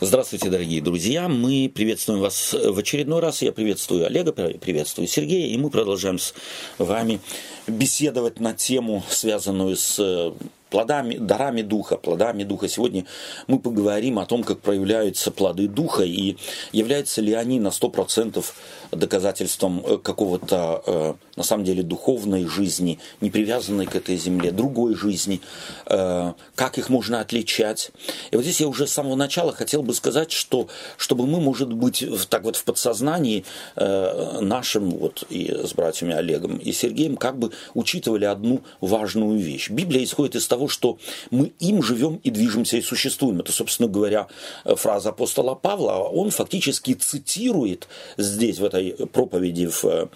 Здравствуйте, дорогие друзья. Мы приветствуем вас в очередной раз. Я приветствую Олега, приветствую Сергея. И мы продолжаем с вами беседовать на тему, связанную с плодами, дарами Духа, плодами Духа. Сегодня мы поговорим о том, как проявляются плоды Духа и являются ли они на 100% доказательством э, какого-то, э, на самом деле, духовной жизни, не привязанной к этой земле, другой жизни, э, как их можно отличать. И вот здесь я уже с самого начала хотел бы сказать, что чтобы мы, может быть, так вот в подсознании нашим, вот и с братьями Олегом и Сергеем, как бы учитывали одну важную вещь. Библия исходит из того, что мы им живем и движемся и существуем. Это, собственно говоря, фраза апостола Павла. Он фактически цитирует здесь, в этой проповеди, в э,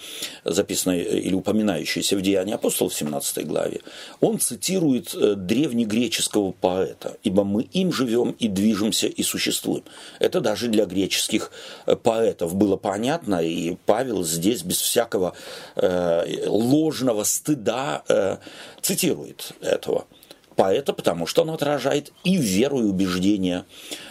записанной или упоминающейся в Деянии апостолов в 17 главе, он цитирует э, древнегреческого поэта, ибо мы им живем и движемся и существуем. Это даже для греческих э, поэтов было понятно, и Павел здесь без всякого э, ложного стыда цитирует этого поэта, потому что он отражает и веру, и убеждения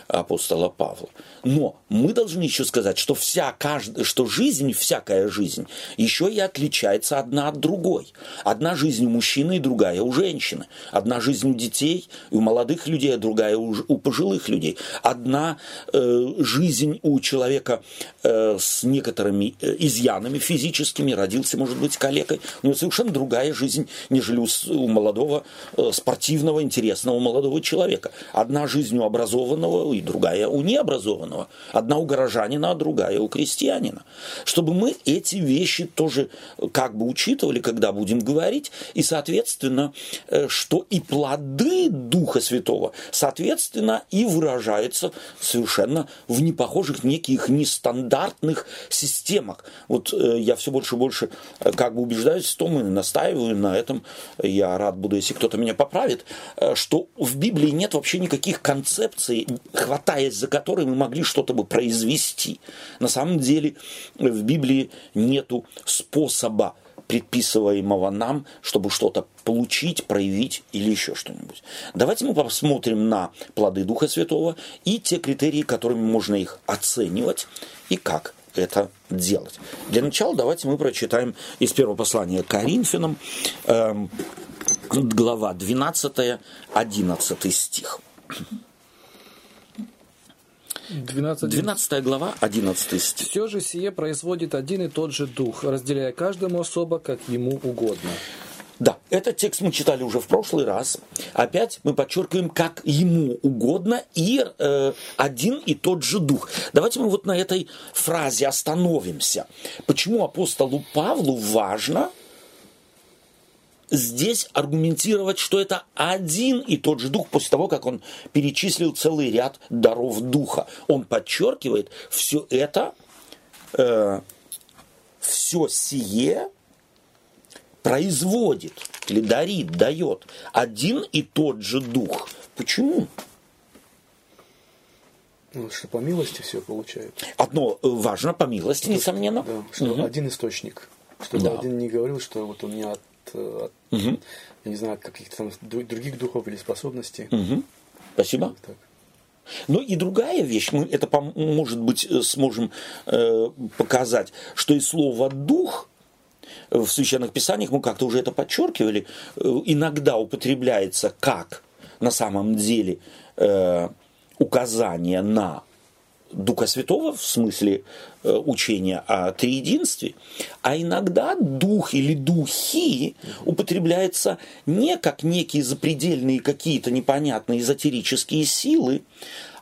апостола Павла. Но мы должны еще сказать, что, вся, кажд... что жизнь, всякая жизнь, еще и отличается одна от другой. Одна жизнь у мужчины и другая у женщины. Одна жизнь у детей и у молодых людей, а другая у, у пожилых людей. Одна э, жизнь у человека э, с некоторыми э, изъянами физическими, родился, может быть, калекой. Него совершенно другая жизнь, нежели у, у молодого, э, спортивного, интересного молодого человека. Одна жизнь у образованного и другая у необразованного образованного. Одна у горожанина, а другая у крестьянина. Чтобы мы эти вещи тоже как бы учитывали, когда будем говорить, и, соответственно, э, что и плоды Духа Святого, соответственно, и выражаются совершенно в непохожих неких нестандартных системах. Вот э, я все больше и больше э, как бы убеждаюсь в том и настаиваю на этом, я рад буду, если кто-то меня поправит, что в Библии нет вообще никаких концепций, хватаясь за которые мы могли могли что-то бы произвести. На самом деле в Библии нету способа предписываемого нам, чтобы что-то получить, проявить или еще что-нибудь. Давайте мы посмотрим на плоды Духа Святого и те критерии, которыми можно их оценивать и как это делать. Для начала давайте мы прочитаем из первого послания Коринфянам, э, глава 12, 11 стих. 12, 12 глава, 11 стих. Все же сие производит один и тот же дух, разделяя каждому особо, как ему угодно. Да, этот текст мы читали уже в прошлый раз. Опять мы подчеркиваем, как ему угодно и э, один и тот же дух. Давайте мы вот на этой фразе остановимся. Почему апостолу Павлу важно здесь аргументировать, что это один и тот же дух после того, как он перечислил целый ряд даров духа. Он подчеркивает, все это, э, все сие производит или дарит, дает один и тот же дух. Почему? Ну, что по милости все получают. Одно важно по милости, что, несомненно. Да, что угу. один источник. Чтобы да. один не говорил, что вот у меня от угу. не знаю, от каких-то там других духов или способностей. Угу. Спасибо. Так. Ну и другая вещь, мы это, может быть, э, сможем э, показать, что и слово «дух» в священных писаниях, мы как-то уже это подчеркивали, э, иногда употребляется как на самом деле э, указание на Духа Святого в смысле э, учения о триединстве, а иногда дух или духи употребляется не как некие запредельные какие-то непонятные эзотерические силы,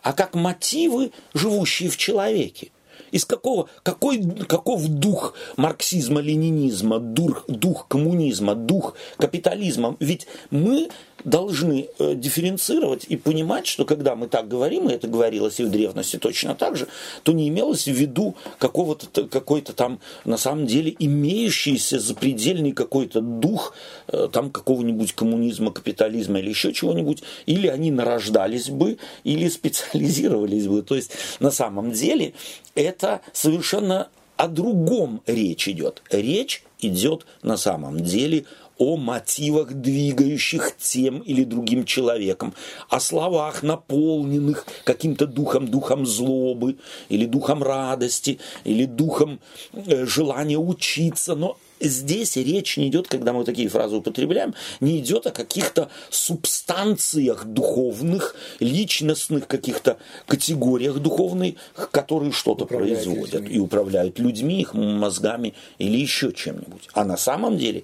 а как мотивы, живущие в человеке. Из какого, какой, каков дух марксизма-ленинизма, дух, дух коммунизма, дух капитализма? Ведь мы должны э, дифференцировать и понимать, что когда мы так говорим, и это говорилось и в древности точно так же, то не имелось в виду какого-то, какой-то там, на самом деле, имеющийся запредельный какой-то дух э, там какого-нибудь коммунизма, капитализма или еще чего-нибудь, или они нарождались бы, или специализировались бы. То есть, на самом деле, это совершенно о другом речь идет. Речь идет на самом деле о мотивах, двигающих тем или другим человеком, о словах, наполненных каким-то духом, духом злобы, или духом радости, или духом э, желания учиться, но здесь речь не идет, когда мы такие фразы употребляем, не идет о каких-то субстанциях духовных, личностных каких-то категориях духовных, которые что-то производят людьми. и управляют людьми, их мозгами или еще чем-нибудь. А на самом деле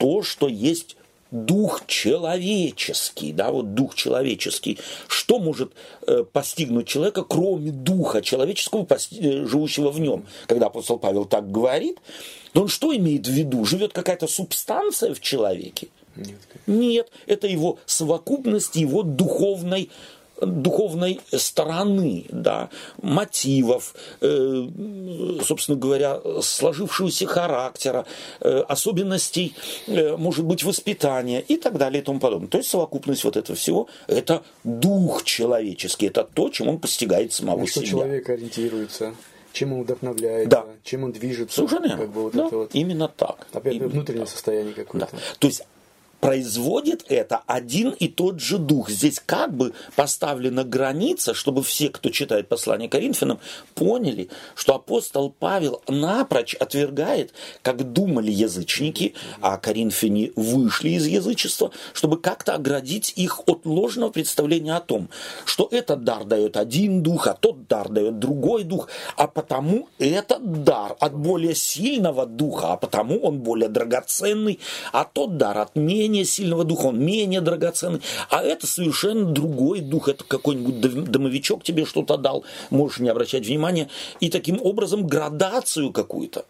то, что есть дух человеческий, да, вот дух человеческий. Что может э, постигнуть человека, кроме духа человеческого, э, живущего в нем? Когда апостол Павел так говорит, то он что имеет в виду? Живет какая-то субстанция в человеке? Нет. Нет, это его совокупность его духовной духовной стороны, да, мотивов, э, собственно говоря, сложившегося характера, э, особенностей, э, может быть, воспитания и так далее и тому подобное. То есть совокупность вот этого всего – это дух человеческий, это то, чем он постигает самого На себя. что человек ориентируется чем он вдохновляется, да. чем он движется. Совершенно как бы вот да, вот, именно так. Опять именно внутреннее так. состояние какое-то. Да. То есть производит это один и тот же дух. Здесь как бы поставлена граница, чтобы все, кто читает послание Коринфянам, поняли, что апостол Павел напрочь отвергает, как думали язычники, а коринфяне вышли из язычества, чтобы как-то оградить их от ложного представления о том, что этот дар дает один дух, а тот дар дает другой дух, а потому этот дар от более сильного духа, а потому он более драгоценный, а тот дар от менее менее сильного духа, он менее драгоценный, а это совершенно другой дух, это какой-нибудь домовичок тебе что-то дал, можешь не обращать внимания, и таким образом градацию какую-то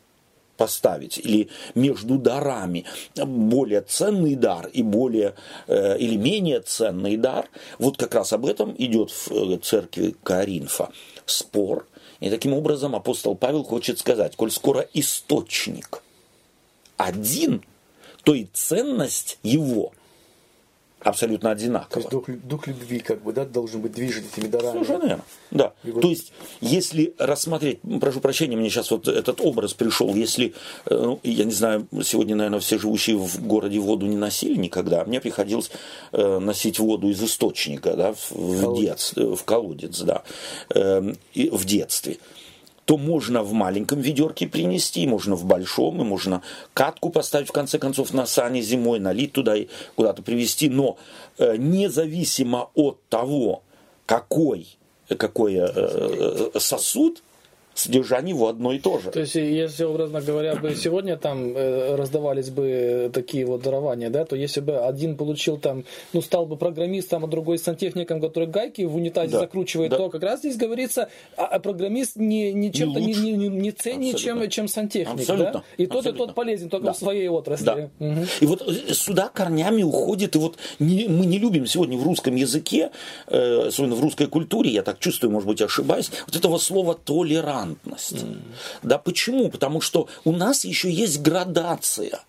поставить или между дарами. Более ценный дар и более э, или менее ценный дар. Вот как раз об этом идет в э, церкви Коринфа спор. И таким образом апостол Павел хочет сказать коль скоро источник один то и ценность его абсолютно одинакова. То есть дух, дух любви как бы, да, должен быть движет этими дарами. Совершенно верно. Да. Вот... То есть, если рассмотреть, прошу прощения, мне сейчас вот этот образ пришел, если, э, ну, я не знаю, сегодня, наверное, все живущие в городе воду не носили никогда, мне приходилось э, носить воду из источника, да, в, в, детстве, в колодец, да, э, в детстве то можно в маленьком ведерке принести, можно в большом, и можно катку поставить в конце концов на сани зимой, налить туда и куда-то привезти. Но э, независимо от того, какой, какой э, э сосуд, содержание его одно и то же. То есть, если, образно говоря, бы сегодня там э, раздавались бы такие вот дарования, да, то если бы один получил там, ну, стал бы программистом, а другой сантехником, который гайки в унитазе да. закручивает, да. то как раз здесь говорится, а, а программист не, не чем-то не, не, не, не ценнее, чем, чем сантехник, Абсолютно. да? И Абсолютно. тот и тот полезен только да. в своей отрасли. Да. Угу. И вот э, сюда корнями уходит, и вот не, мы не любим сегодня в русском языке, э, особенно в русской культуре, я так чувствую, может быть, ошибаюсь, вот этого слова толерант толерантность. Mm. Да, почему? Потому что у нас еще есть градация.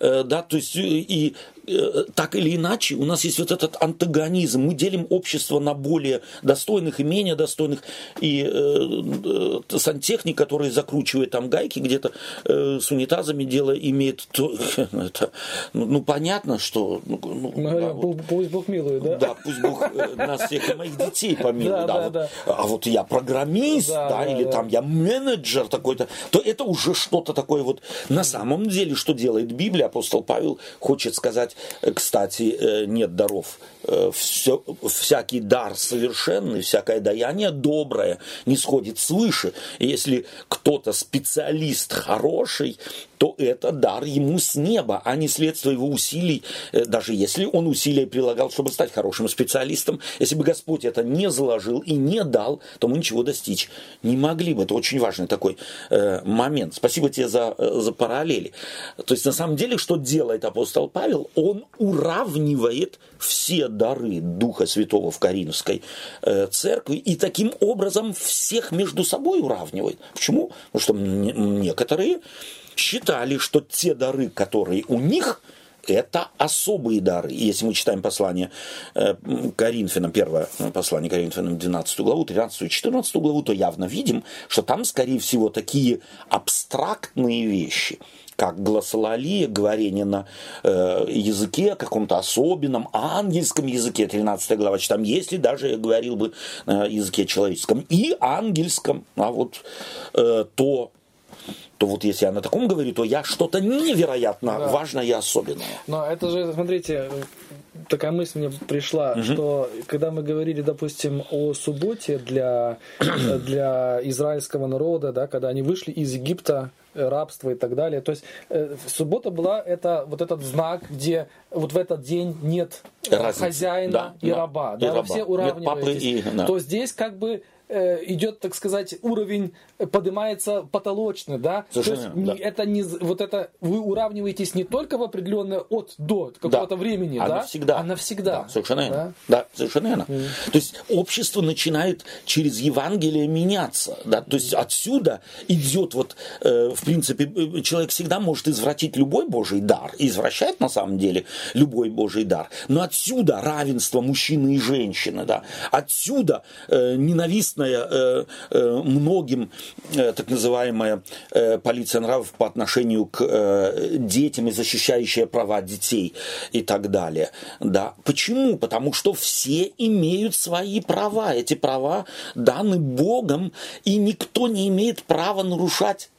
Э, да, то есть и Э, так или иначе, у нас есть вот этот антагонизм. Мы делим общество на более достойных и менее достойных. И э, э, сантехник, который закручивает там гайки где-то э, с унитазами дело имеет... То, это, ну, ну, понятно, что... Ну, ну, да, вот, пусть Бог милует, да? Да, пусть Бог э, нас всех и моих детей помилует. Да, да, вот, да. А вот я программист, да, да, да или да. там я менеджер такой-то, то это уже что-то такое вот... На самом деле, что делает Библия, апостол Павел хочет сказать, кстати, э, нет даров. Э, Все, всякий дар совершенный, всякое даяние доброе не сходит свыше. Если кто-то специалист хороший, то это дар ему с неба, а не следствие его усилий, э, даже если он усилия прилагал, чтобы стать хорошим специалистом. Если бы Господь это не заложил и не дал, то мы ничего достичь не могли бы. Это очень важный такой э, момент. Спасибо тебе за, э, за параллели. То есть, на самом деле, что делает апостол Павел? Он уравнивает все дары Духа Святого в Каринской э, церкви и таким образом всех между собой уравнивает. Почему? Потому что некоторые считали, что те дары, которые у них, это особые дары. Если мы читаем послание э, Коринфянам, первое послание Коринфянам, 12 главу, 13 и 14 главу, то явно видим, что там, скорее всего, такие абстрактные вещи – как гласолалия, говорение на э, языке каком-то особенном, ангельском языке, 13 глава, там, если даже я говорил бы на языке человеческом и ангельском, а вот э, то то вот если я на таком говорю, то я что-то невероятно да. важное и особенное. Но это же, смотрите, такая мысль мне пришла, угу. что когда мы говорили, допустим, о субботе для, для израильского народа, да, когда они вышли из Египта, э, рабства и так далее. То есть э, суббота была это вот этот знак, где вот в этот день нет Разница. хозяина да, и да, раба, и да, раба. все уравниваетесь. И, да. То здесь как бы идет, так сказать, уровень поднимается потолочный, да? Совершенно, То есть да. это не вот это вы уравниваетесь не только в определенное от до какого-то да. времени, а да? Навсегда. А навсегда. Да, совершенно верно. Да, да совершенно верно. Mm. То есть общество начинает через Евангелие меняться, да? То есть отсюда идет вот, э, в принципе, э, человек всегда может извратить любой Божий дар, извращает на самом деле любой Божий дар, но отсюда равенство мужчины и женщины, да? Отсюда э, ненавистность известная э, э, многим э, так называемая полиция нравов по отношению к детям и защищающая права детей и так далее. Да. Почему? Потому что все имеют свои права. Эти права даны Богом, и никто не имеет права нарушать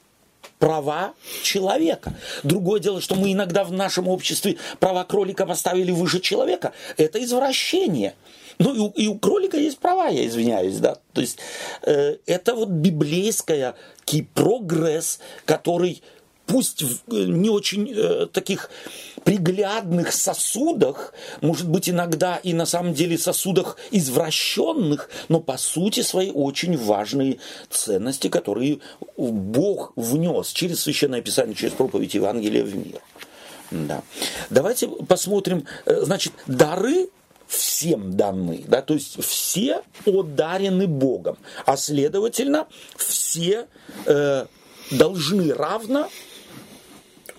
права человека. Другое дело, что мы иногда в нашем обществе права кролика поставили выше человека. Это извращение. Ну, и, и у кролика есть права, я извиняюсь, да. То есть э, это вот библейская прогресс, который пусть в э, не очень э, таких приглядных сосудах, может быть иногда и на самом деле сосудах извращенных, но по сути свои очень важные ценности, которые Бог внес через Священное Писание, через проповедь Евангелия в мир. Да. Давайте посмотрим, э, значит, дары всем даны, да, то есть все одарены Богом, а следовательно все э, должны равно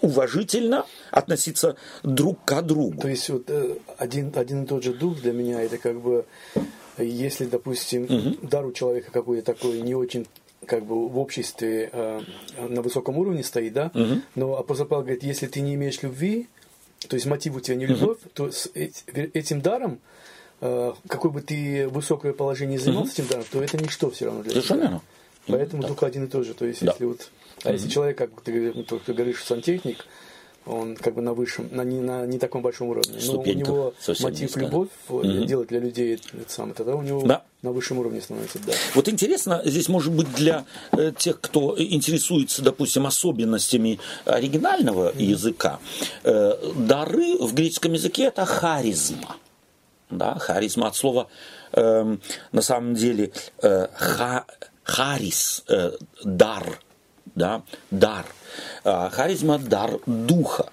уважительно относиться друг к другу. То есть вот э, один, один и тот же дух для меня это как бы, если, допустим, угу. дар у человека какой-то такой не очень как бы в обществе э, на высоком уровне стоит, да, угу. но апостол Павел говорит, если ты не имеешь любви, то есть мотив у тебя не любовь, угу. то с этим даром, э, какое бы ты высокое положение занимал угу. этим даром, то это ничто все равно для Совершенно тебя. Поэтому только один и тот же. То есть, да. если вот, а угу. если человек, как ты, ну, ты говоришь, сантехник, он как бы на высшем, на не, на не таком большом уровне. Но у него мотив любовь угу. делать для людей это, это самое, тогда у него да. на высшем уровне становится. Да. Вот интересно, здесь может быть для э, тех, кто интересуется, допустим, особенностями оригинального mm языка, э, дары в греческом языке это харизма. Да, харизма от слова э, на самом деле э, ха, харис, э, дар, да, дар. А харизма – дар духа.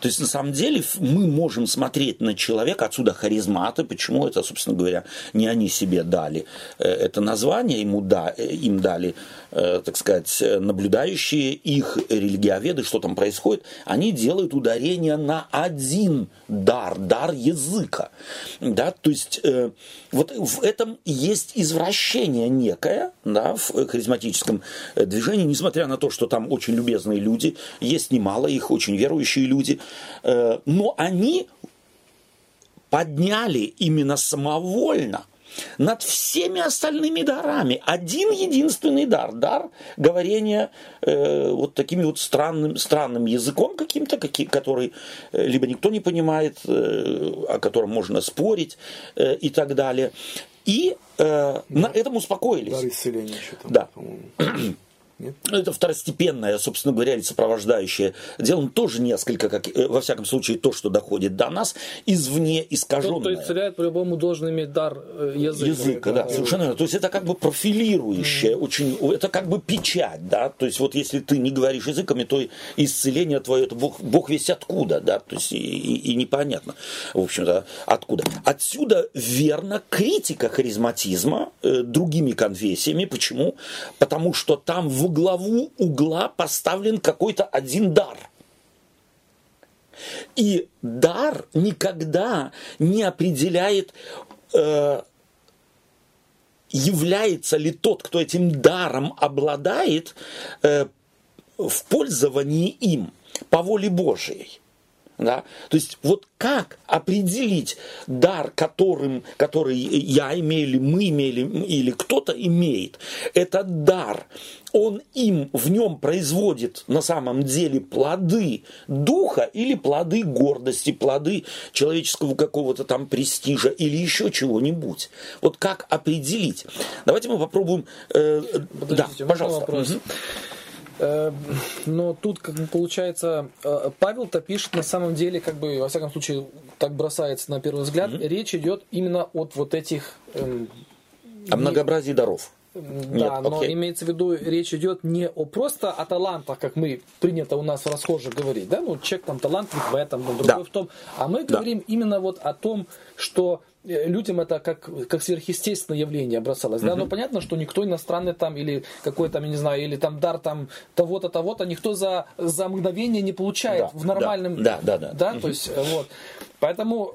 То есть, на самом деле, мы можем смотреть на человека, отсюда харизматы, почему это, собственно говоря, не они себе дали э, это название, ему да, э, им дали, э, так сказать, наблюдающие их религиоведы, что там происходит, они делают ударение на один дар, дар языка. Да? То есть, вот в этом есть извращение некое да, в харизматическом движении, несмотря на то, что там очень любезные люди, есть немало их, очень верующие люди, люди, э, но они подняли именно самовольно над всеми остальными дарами. Один единственный дар, дар говорения э, вот такими вот странным, странным языком каким-то, который э, либо никто не понимает, э, о котором можно спорить э, и так далее. И э, на этом успокоились. Дар исцеления там, да. Нет? Это второстепенное, собственно говоря, сопровождающее дело, он тоже несколько, как, э, во всяком случае, то, что доходит до нас, извне искаженное. Тот, кто исцеляет, по-любому должен иметь дар э, языка. Языка, да, да, совершенно верно. То есть это как бы профилирующее, mm. очень, это как бы печать, да, то есть вот если ты не говоришь языками, то исцеление твое, это Бог, Бог весь откуда, да, то есть и, и, и непонятно, в общем-то, откуда. Отсюда верно критика харизматизма э, другими конфессиями. Почему? Потому что там в главу угла поставлен какой-то один дар. И дар никогда не определяет, э, является ли тот, кто этим даром обладает, э, в пользовании им по воле Божией. Да? То есть вот как определить дар, которым, который я имею, или мы имели, или кто-то имеет, этот дар, он им в нем производит на самом деле плоды духа или плоды гордости, плоды человеческого какого-то там престижа или еще чего-нибудь. Вот как определить? Давайте мы попробуем... Э, да, пожалуйста. Вопрос. Угу. Э, но тут, как бы получается, э, Павел-то пишет на самом деле, как бы, во всяком случае, так бросается на первый взгляд, mm-hmm. речь идет именно от вот этих... Эм, О многообразии даров. Да, Нет, но окей. имеется в виду, речь идет не о просто о талантах, как мы принято у нас в расхожих говорить, да, ну, человек там талантлив в этом, другой да. в том, а мы говорим да. именно вот о том, что людям это как, как сверхъестественное явление бросалось. Да, но понятно, что никто иностранный там или какой там, я не знаю, или там дар там того-то, того-то, никто за, за мгновение не получает да, в нормальном... Да, да, да. да, да. Uh-huh. то есть вот. Поэтому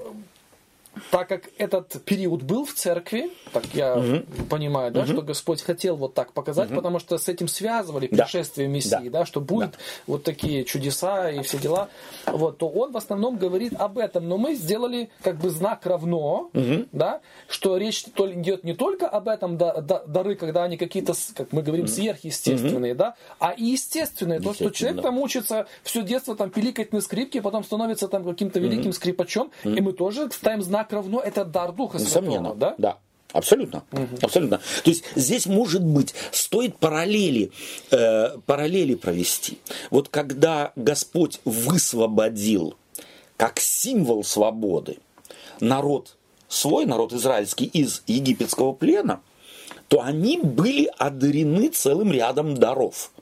так как этот период был в церкви, так я угу. понимаю, да, угу. что Господь хотел вот так показать, угу. потому что с этим связывали пришествие да. Мессии, да. да, что будет да. вот такие чудеса и все дела, вот, то он в основном говорит об этом, но мы сделали как бы знак равно, угу. да, что речь идет не только об этом да, да, дары, когда они какие-то, как мы говорим, сверхъестественные, угу. да, а и естественные, то, что человек там учится все детство там пиликать на скрипке, потом становится там каким-то великим угу. скрипачом, угу. и мы тоже ставим знак знак равно это дар Духа Святого, да? Да. Абсолютно, угу. абсолютно. То есть здесь может быть стоит параллели, э, параллели провести. Вот когда Господь высвободил как символ свободы народ свой, народ израильский из египетского плена, то они были одарены целым рядом даров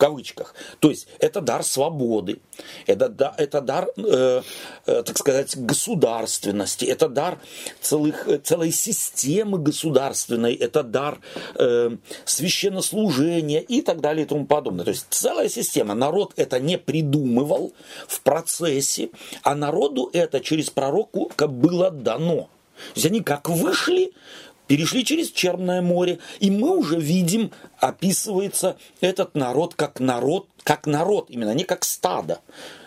кавычках. То есть это дар свободы, это, это дар, э, э, так сказать, государственности, это дар целых, э, целой системы государственной, это дар э, священнослужения и так далее и тому подобное. То есть целая система. Народ это не придумывал в процессе, а народу это через пророку было дано. То есть они как вышли, перешли через Черное море, и мы уже видим, описывается этот народ как народ, как народ, именно не как стадо.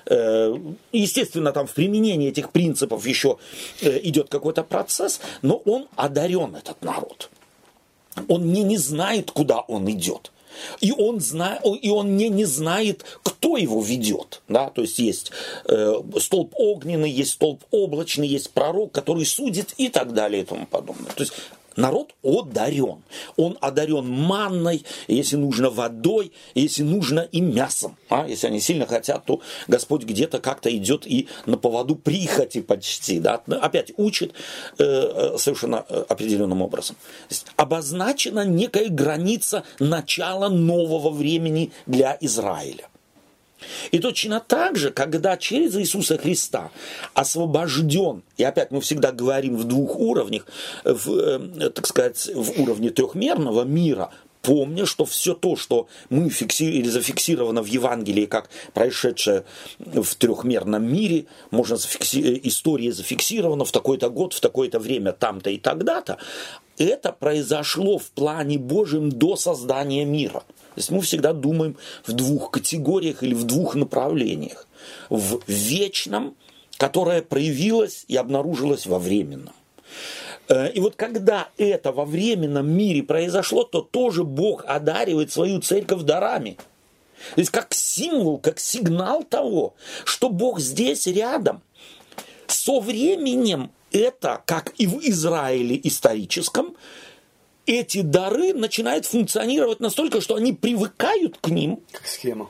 Э, естественно, там в применении этих принципов еще э, идет какой-то процесс, но он одарен, этот народ. Он не, не знает, куда он идет. И он, зна... и он не, не знает, кто его ведет. Да? То есть есть э, столб огненный, есть столб облачный, есть пророк, который судит и так далее и тому подобное. То есть Народ одарен. Он одарен манной, если нужно водой, если нужно и мясом. А если они сильно хотят, то Господь где-то как-то идет и на поводу прихоти почти. Да? Опять учит э, э совершенно э, определенным образом. обозначена некая граница начала нового времени для Израиля. И точно так же, когда через Иисуса Христа освобожден, и опять мы всегда говорим в двух уровнях, в, э, так сказать, в уровне трехмерного мира, помня, что все то, что мы или зафиксировано в Евангелии как происшедшее в трехмерном мире, можно зафикси... Э, история зафиксирована в такой-то год, в такое-то время, там-то и тогда-то, это произошло в плане Божьем до создания мира. То есть мы всегда думаем в двух категориях или в двух направлениях. В вечном, которое проявилось и обнаружилось во временном. Э, и вот когда это во временном мире произошло, то тоже Бог одаривает свою церковь дарами. То есть как символ, как сигнал того, что Бог здесь рядом. Со временем это, как и в Израиле историческом, эти дары начинают функционировать настолько, что они привыкают к ним. Как схема.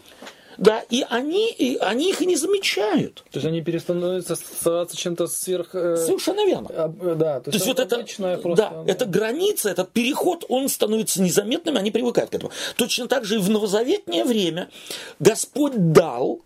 Да, и они, и они их и не замечают. То есть они перестанут оставаться чем-то сверх... Э... Совершенно верно. А, да, то, то есть, вот это, просто, да, да, эта граница, этот переход, он становится незаметным, они привыкают к этому. Точно так же и в новозаветнее время Господь дал,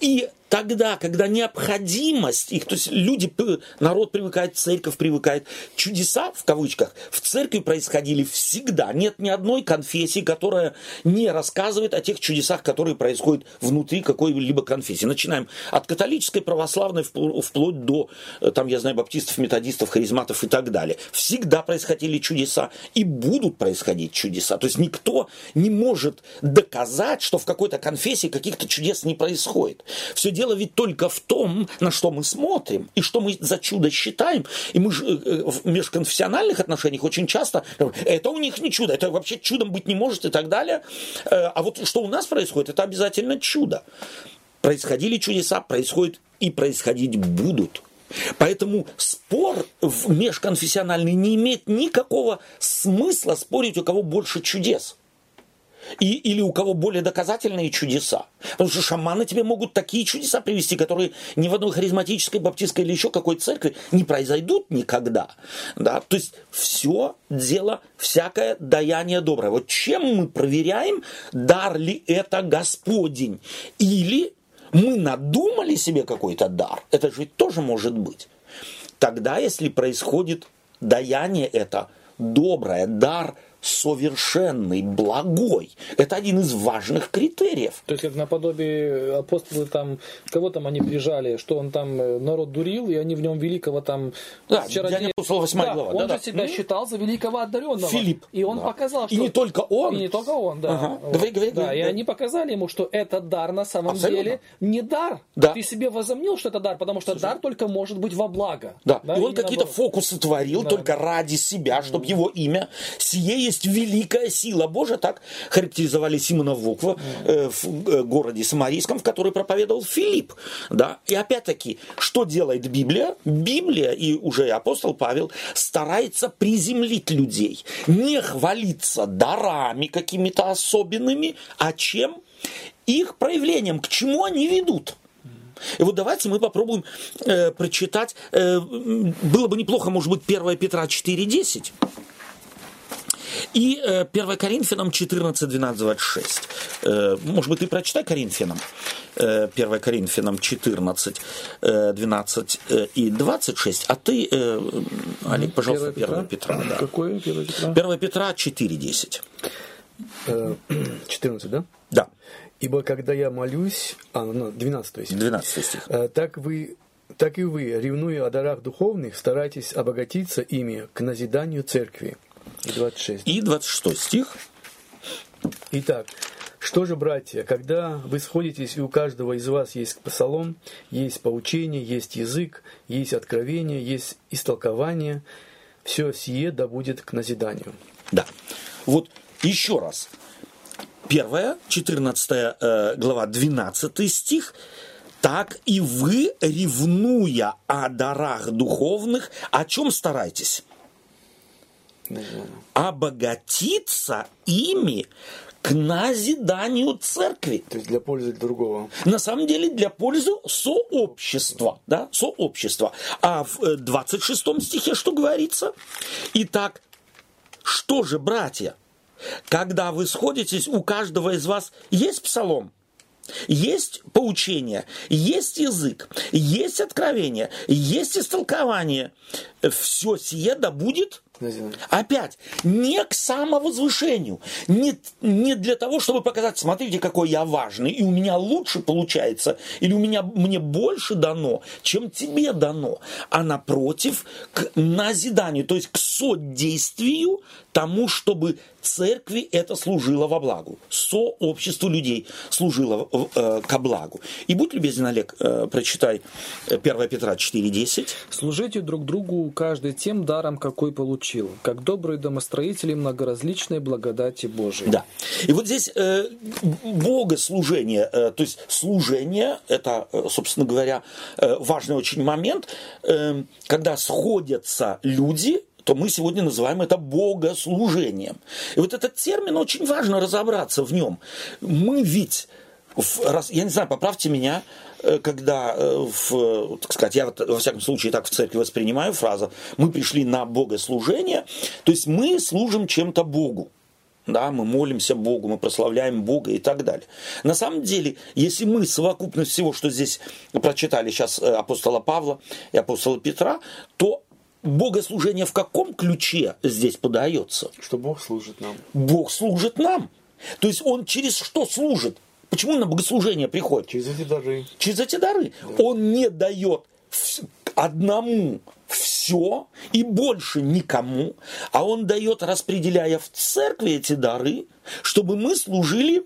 и тогда, когда необходимость их, то есть люди, народ привыкает, церковь привыкает, чудеса, в кавычках, в церкви происходили всегда. Нет ни одной конфессии, которая не рассказывает о тех чудесах, которые происходят внутри какой-либо конфессии. Начинаем от католической, православной, вплоть до, э, там, я знаю, баптистов, методистов, харизматов и так далее. Всегда происходили чудеса и будут происходить чудеса. То есть никто не может доказать, что в какой-то конфессии каких-то чудес не происходит. Все дело ведь только в том, на что мы смотрим и что мы за чудо считаем. И мы же э, э, в межконфессиональных отношениях очень часто это у них не чудо, это вообще чудом быть не может и так далее. Э, а вот что у нас происходит, это обязательно чудо. Происходили чудеса, происходят и происходить будут. Поэтому спор межконфессиональный не имеет никакого смысла спорить, у кого больше чудес и, или у кого более доказательные чудеса. Потому что шаманы тебе могут такие чудеса привести, которые ни в одной харизматической, баптистской или еще какой церкви не произойдут никогда. Да? То есть все дело, всякое даяние доброе. Вот чем мы проверяем, дар ли это Господень? Или мы надумали себе какой-то дар? Это же тоже может быть. Тогда, если происходит даяние это доброе, дар – совершенный, благой. Это один из важных критериев. То есть, как наподобие апостолы там, кого там они прижали, что он там э, народ дурил, и они в нем великого там да, чародея... апостол 8 да, глава. Он да, же себя mm считал за великого одаренного. Филипп. И он да. показал, что... И не только он. И не только он, да. Ага. Вот. Говори, говори, да, говори, и да. они показали ему, что это дар на самом Абсолютно. деле не дар. Да. Ты себе возомнил, что это дар, потому что дар только может быть во благо. Да. да? И он какие-то фокусы творил Да. только ради себя, чтобы его имя. Сие есть великая сила Божия. Так характеризовали Симона Воква э, в э, городе Самарийском, в который проповедовал Филипп. Да? И опять-таки, что делает Библия? Библия и уже апостол Павел старается приземлить людей. Не хвалиться дарами какими-то особенными, а чем? Их проявлением, к чему они ведут. И вот давайте мы попробуем э, прочитать. Э, было бы неплохо, может быть, 1 Петра 4.10. И э, 1 Коринфянам 14, 12, 26. Э, может быть, ты прочитай Коринфянам. Э, 1 Коринфянам 14, э, 12 э, и 26. А ты, э, Олег, пожалуйста, 1 Петра. да. Какое 1 Петра? 1 Петра 4, 10. Э, 14, да? Да, Ибо когда я молюсь, а, ну, 12 то есть, 12 стих. Э, так вы так и вы, ревнуя о дарах духовных, старайтесь обогатиться ими к назиданию церкви. И 26. И 26 стих. Итак, что же, братья, когда вы сходитесь, и у каждого из вас есть псалом, есть поучение, есть язык, есть откровение, есть истолкование, все сие да будет к назиданию. Да. Вот еще раз. Первая, 14 э, глава, 12 стих. Так и вы, ревнуя о дарах духовных, о чем старайтесь? Обогатиться ими к назиданию церкви. То есть для пользы другого. На самом деле для пользы сообщества, да, сообщества. А в э, 26 стихе что говорится? Итак, что же, братья, когда вы сходитесь, у каждого из вас есть псалом, есть поучение, есть язык, есть откровение, есть истолкование. Все сие да будет. Опять, не к самовозвышению, не, не для того, чтобы показать, смотрите, какой я важный, и у меня лучше получается, или у меня мне больше дано, чем тебе дано, а напротив, к назиданию, то есть к содействию тому, чтобы церкви это служило во благо, сообществу людей служило э, ко благу. И будь любезен, Олег, э, прочитай э, 1 Петра 4.10. Служите друг другу каждый тем даром, какой получил, как добрые домостроители многоразличной благодати Божией. Да. И вот здесь э, богослужение, э, то есть служение, это, э, собственно говоря, э, важный очень момент, э, когда сходятся люди, то мы сегодня называем это богослужением. И вот этот термин очень важно разобраться в нем. Мы ведь, раз, я не знаю, поправьте меня, э, когда, э, в, так сказать, я во всяком случае так в церкви воспринимаю фразу, мы пришли на богослужение, то есть мы служим чем-то Богу. да, мы молимся Богу, мы прославляем Бога и так далее. На самом деле, если мы совокупность всего, что здесь прочитали сейчас э, апостола Павла и апостола Петра, то богослужение в каком ключе здесь подается? Что Бог служит нам. Бог служит нам. То есть он через что служит? Почему на богослужение приходит? Через эти дары. Через эти дары. Да. Он не дает одному все и больше никому, а он дает, распределяя в церкви эти дары, чтобы мы служили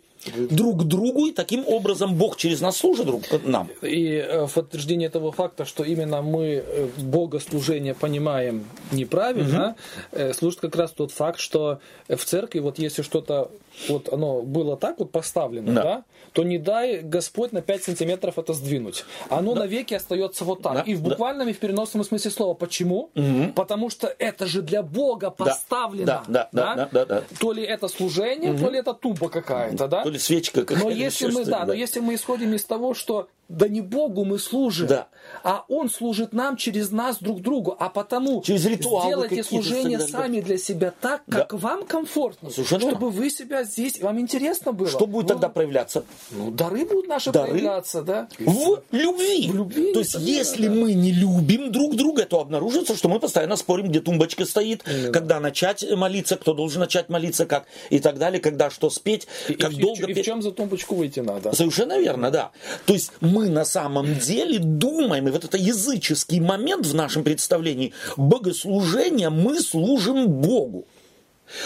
друг другу, и таким образом Бог через нас служит друг нам. И э, в подтверждение этого факта, что именно мы э, богослужение понимаем неправильно, угу. служит как раз тот факт, что в церкви вот если что-то вот оно было так вот поставлено, да. да, то не дай Господь на 5 сантиметров это сдвинуть. Оно да. навеки остается вот так. Да. И в буквальном, да. и в переносном смысле слова. Почему? Угу. Потому что это же для Бога поставлено. Да, да, да. да, да, да, да. То ли это служение, угу. то ли это тумба какая-то, да? То ли свечка какая-то. Но если мы, да, да, но если мы исходим из того, что да не Богу мы служим, да. а Он служит нам через нас друг другу. А потому через ритуалы сделайте служение сами для себя так, как да. вам комфортно, Совершенно чтобы вы себя здесь, вам интересно было. Что будет ну, тогда проявляться? Ну, дары будут наши дары проявляться, да. В любви. В любви. То есть, если да. мы не любим друг друга, то обнаружится, что мы постоянно спорим, где тумбочка стоит, Именно. когда начать молиться, кто должен начать молиться, как и так далее, когда что спеть, и, как и, долго. И в чем за тумбочку выйти надо? Совершенно верно, да. То есть мы на самом деле думаем, и вот это языческий момент в нашем представлении, богослужения, мы служим Богу.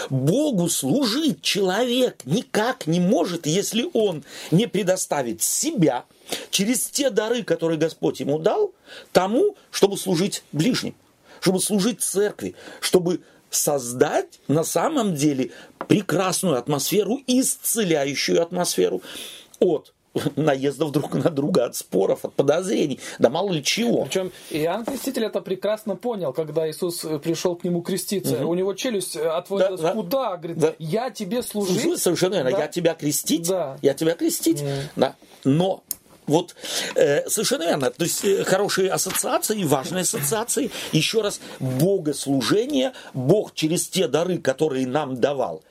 Богу служить человек никак не может, если он не предоставит себя через те дары, которые Господь ему дал, тому, чтобы служить ближним, чтобы служить церкви, чтобы создать на самом деле прекрасную атмосферу, исцеляющую атмосферу от наездов друг на друга, от споров, от подозрений, да мало ли чего. Причем Иоанн Креститель это прекрасно понял, когда Иисус э, пришел к нему креститься. Угу. У него челюсть э, отводилась да, куда? Говорит, да. я тебе служить. Служу, совершенно верно, да. я тебя крестить, да. я тебя крестить. Mm. Да. Но вот э, совершенно верно. То есть э, хорошие ассоциации, важные ассоциации. Еще раз, богослужение, Бог через те дары, которые нам давал,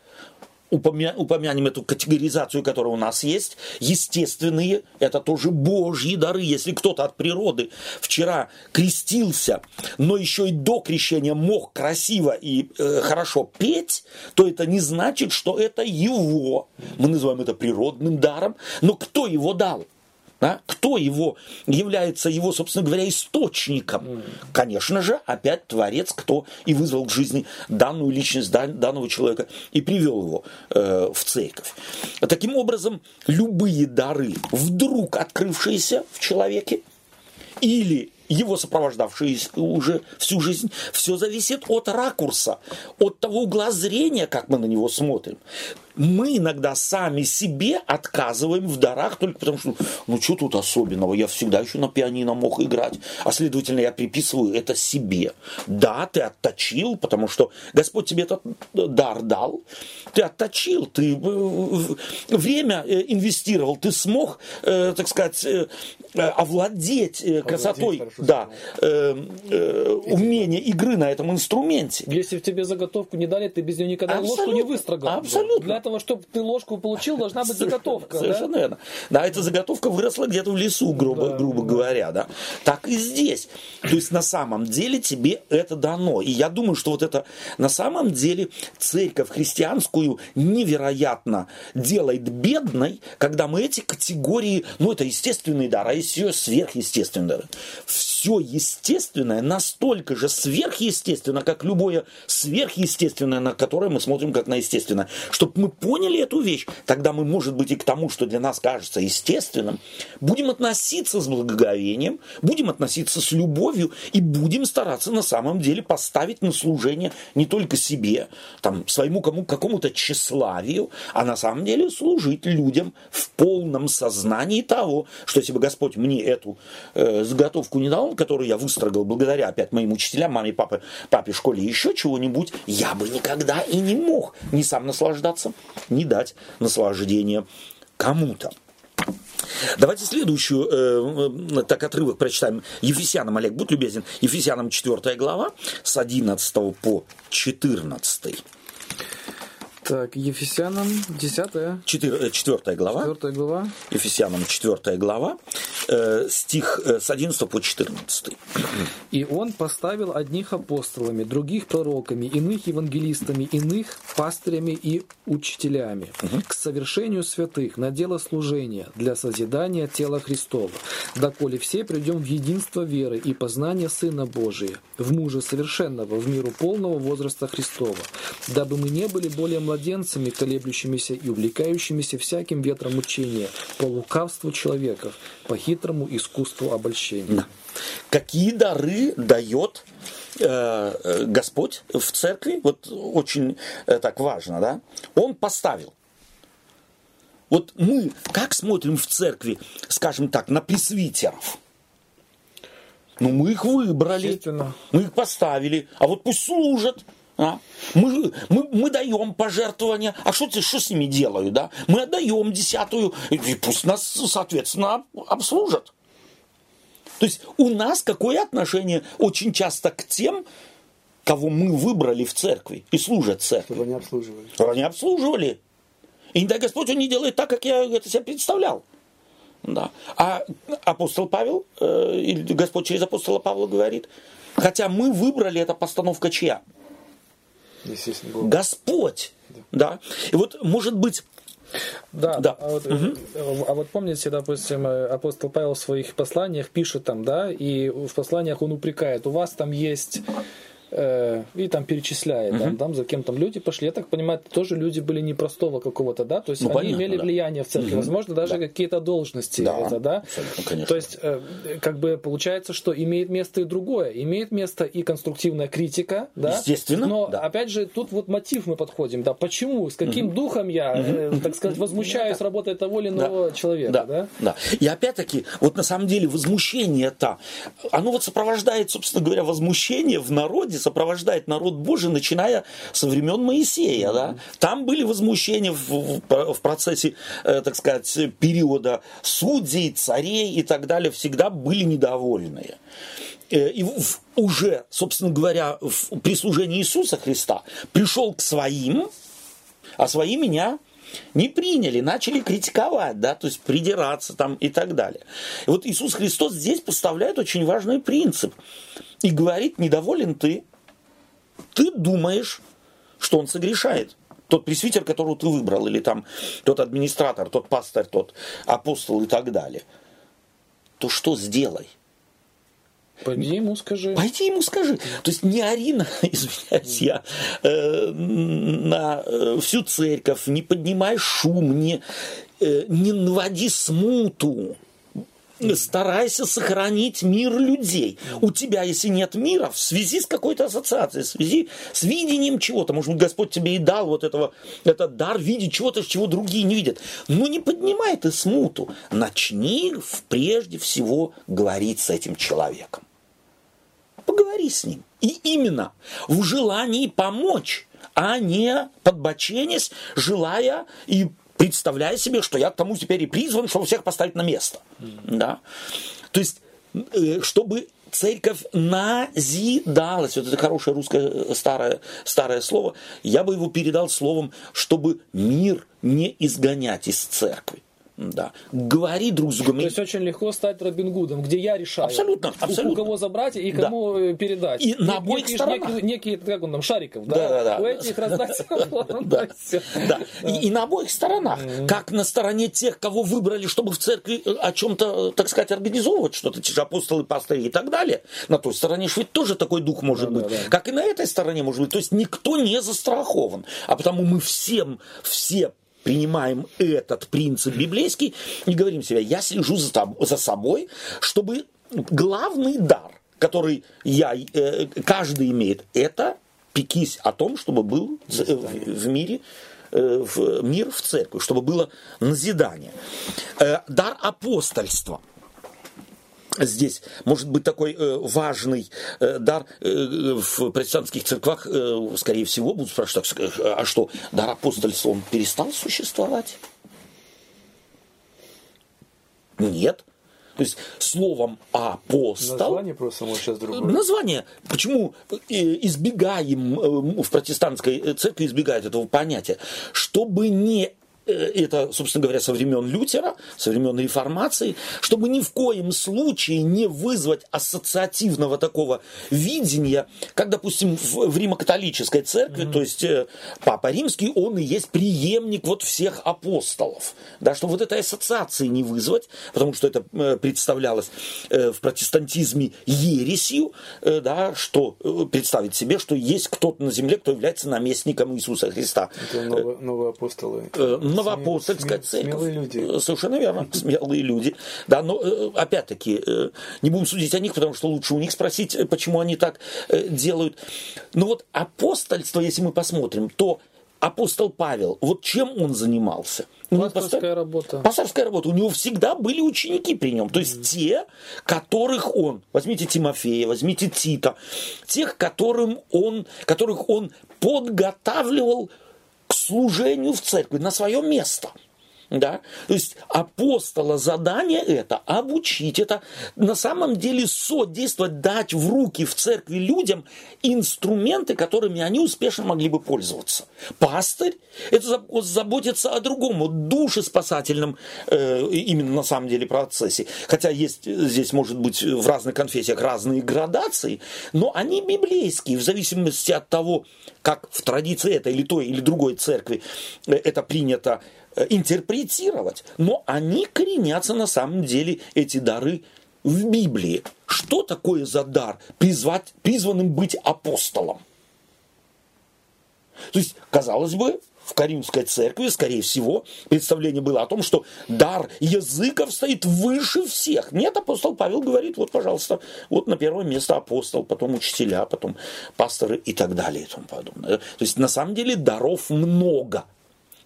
упомя, упомянем эту категоризацию, которая у нас есть, естественные, это тоже божьи дары. Если кто-то от природы вчера крестился, но еще и до крещения мог красиво и э, хорошо петь, то это не значит, что это его. Мы называем это природным даром, но кто его дал? Да? Кто его является его, собственно говоря, источником? Mm. Конечно же, опять Творец, кто и вызвал к жизни данную личность данного человека и привел его э, в церковь. Таким образом, любые дары, вдруг открывшиеся в человеке, или его сопровождавшие уже всю жизнь, все зависит от ракурса, от того угла зрения, как мы на него смотрим мы иногда сами себе отказываем в дарах только потому, что ну что тут особенного, я всегда еще на пианино мог играть, а следовательно я приписываю это себе. Да, ты отточил, потому что Господь тебе этот дар дал, ты отточил, ты время э, инвестировал, ты смог, э, так сказать, э, овладеть красотой, хорошо, да, умение игры на этом инструменте. Если в тебе заготовку не дали, ты без нее никогда Абсолютно. ложку не выстрогал. Абсолютно. Для этого, чтобы ты ложку получил, должна быть заготовка. Совершенно да? верно. Да, эта заготовка выросла где-то в лесу, грубо, да, грубо да. говоря, да. Так и здесь. То есть на самом деле тебе это дано. И я думаю, что вот это на самом деле церковь христианскую невероятно делает бедной, когда мы эти категории, ну это естественный дар, а сверхъестественный дар. Все естественное настолько же сверхъестественно, как любое сверхъестественное, на которое мы смотрим как на естественное. Чтобы мы поняли эту вещь, тогда мы, может быть, и к тому, что для нас кажется естественным, будем относиться с благоговением, будем относиться с любовью и будем стараться на самом деле поставить на служение не только себе, там, своему кому, какому-то тщеславию, а на самом деле служить людям в полном сознании того, что если бы Господь мне эту э, заготовку не дал, которую я выстрогал благодаря опять моим учителям, маме, папе, папе, школе, еще чего-нибудь, я бы никогда и не мог не сам наслаждаться, не дать наслаждение кому-то. Давайте следующую, э, э, так отрывок прочитаем. Ефесянам, Олег, будь любезен. Ефесянам 4 глава с 11 по 14. Так, Ефесянам 10 4, 4 глава. 4 глава. Ефесянам 4 глава, э, стих э, с 11 по 14. И он поставил одних апостолами, других пророками, иных евангелистами, иных пастырями и учителями к совершению святых на дело служения для созидания тела Христова, доколе все придем в единство веры и познания Сына Божия, в мужа совершенного, в миру полного возраста Христова, дабы мы не были более младенцами, колеблющимися и увлекающимися всяким ветром учения, по лукавству человеков, по хитрому искусству обольщения. Да. Какие дары дает э, Господь в церкви? Вот очень э, так важно, да? Он поставил. Вот мы как смотрим в церкви, скажем так, на пресвитеров? Ну, мы их выбрали, мы их поставили, а вот пусть служат. А? Мы, мы, мы даем пожертвования, а что, что с ними делают, да? Мы отдаем десятую, и пусть нас, соответственно, об- обслужат. То есть у нас какое отношение очень часто к тем, кого мы выбрали в церкви и служат церкви? Чтобы они обслуживали. Чтобы они обслуживали. И не дай Господь, он не делает так, как я это себе представлял. Да. А апостол Павел, э, Господь через апостола Павла говорит, хотя мы выбрали, это постановка чья? Господь. Да. И вот, может быть, Да, Да. А, вот, э, а вот помните, допустим, э, апостол Павел в своих посланиях пишет там, да, и в посланиях он упрекает, у вас там есть э, и там перечисляет, там, там за кем там люди пошли. Я так понимаю, это тоже люди были непростого какого-то, да, то есть Ну, они понятно, имели да. влияние в церкви, возможно, даже какие-то должности, Да, это, да. конечно. То есть, э, как бы получается, что имеет место и другое, имеет место и конструктивная критика, да. Естественно, Но да. опять же, тут вот мотив мы подходим, да, почему, с каким духом я, э, так сказать, возмущаюсь работой того или иного человека, да? да, да. И опять-таки, вот на самом деле возмущение-то, оно вот сопровождает, собственно говоря, возмущение в народе, сопровождает народ Божий, начиная со времен Моисея. Да? Там были возмущения в, в- в процессе, э, так сказать, периода судей, царей и так далее, всегда были недовольные. Э, И уже, собственно говоря, в прислужении Иисуса Христа пришел к своим, а свои меня не приняли, начали критиковать, да, то есть придираться там и так далее. И вот Иисус Христос здесь поставляет очень важный принцип и говорит, недоволен ты, ты думаешь, что он согрешает. Тот пресвитер, которого ты выбрал, или там тот администратор, тот пастор, тот апостол и так далее. То что сделай? Пойди ему скажи. Пойди ему скажи. То есть не ори на, извиняюсь, я, э, на э, всю церковь, не поднимай шум, не, э, не наводи смуту. Старайся сохранить мир людей. У тебя, если нет мира, в связи с какой-то ассоциацией, в связи с видением чего-то, может быть, Господь тебе и дал вот этого, этот дар видеть чего-то, чего другие не видят. Но не поднимай ты смуту. Начни прежде всего говорить с этим человеком поговори с ним. И именно в желании помочь, а не подбоченясь, желая и представляя себе, что я к тому теперь и призван, чтобы всех поставить на место. Да? То есть, э, чтобы церковь назидалась, вот это хорошее русское э, старое, старое слово, я бы его передал словом, чтобы мир не изгонять из церкви. Да. Говори друг с другом. То есть очень легко стать Робин Гудом, где я решаю, Абсолютно, у- абсолютно. у кого забрать и Да. кому э, передать. И на обоих сторонах. Некий, как он там, Шариков, да? Да-да-да. У этих раздать. Да. Да. И, на обоих сторонах. Как на стороне тех, кого выбрали, чтобы в церкви э, о чем-то, так сказать, организовывать что-то, те же апостолы, пастыри и так далее. На той стороне же ведь тоже такой дух может быть. Как и на этой стороне может быть. То есть никто не застрахован. А потому мы всем, все принимаем этот принцип библейский и говорим себе, я слежу за, за собой, чтобы главный дар, который я, э, каждый имеет, это пекись о том, чтобы был э, в, в мире э, в мир в церкви, чтобы было назидание. Э, Дар апостольства здесь может быть такой э, важный э, дар э, в протестантских церквах, э, скорее всего, будут спрашивать, так, э, а что, дар апостольства, он перестал существовать? Нет. То есть словом апостол... Название просто может сейчас другое. Название. Почему избегаем в протестантской церкви, избегают этого понятия? Чтобы не Э, это, собственно говоря, со времен Лютера, со времен реформации, чтобы ни в коем случае не вызвать ассоциативного такого видения, как, допустим, в, в Римо-католической церкви, mm-hmm. то есть э, Папа Римский, он и есть преемник вот всех апостолов, да, чтобы вот этой ассоциации не вызвать, потому что это э, представлялось в протестантизме ересью, да, что представить себе, что есть кто-то на земле, кто является наместником Иисуса Христа. Это новые, новые апостолы новоапостольская церковь. Смелые люди. Э, совершенно верно, смелые люди. Да, но э, опять-таки, э, не будем судить о них, потому что лучше у них спросить, почему они так делают. Но вот апостольство, если мы посмотрим, то апостол Павел, вот чем он занимался? Пасторская работа. Пасторская работа. У него всегда были ученики при нем. То есть mm. те, которых он, возьмите Тимофея, возьмите Тита, тех, которым он, которых он подготавливал служению в церкви на свое место – да? То есть апостола задание это обучить, это на самом деле содействовать, дать в руки в церкви людям инструменты, которыми они успешно могли бы пользоваться. Пастырь – это заботиться о другом, о душеспасательном э, именно на самом деле процессе. Хотя есть здесь, может быть, в разных конфессиях разные градации, но они библейские, в зависимости от того, как в традиции этой или той или другой церкви э, это принято интерпретировать, но они коренятся на самом деле, эти дары, в Библии. Что такое за дар? Призвать, призванным быть апостолом. То есть, казалось бы, в Каримской церкви, скорее всего, представление было о том, что дар языков стоит выше всех. Нет, апостол Павел говорит, вот, пожалуйста, вот на первое место апостол, потом учителя, потом пасторы и так далее и тому подобное. То есть, на самом деле, даров много –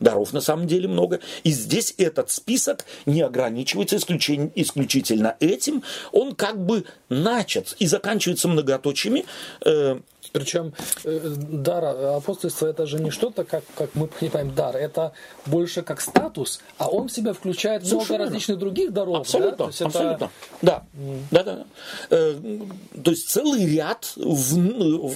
Даров на самом деле много. И здесь этот список не ограничивается исключительно этим. Он как бы начат и заканчивается многоточиями. Э, причем э, дар апостольства это же не что-то, как, как мы понимаем, дар, это больше как статус, а он в себя включает Совершенно. много различных других даров. Абсолютно, да? абсолютно. Это... Да. Mm. да, да. Э, то есть целый ряд в,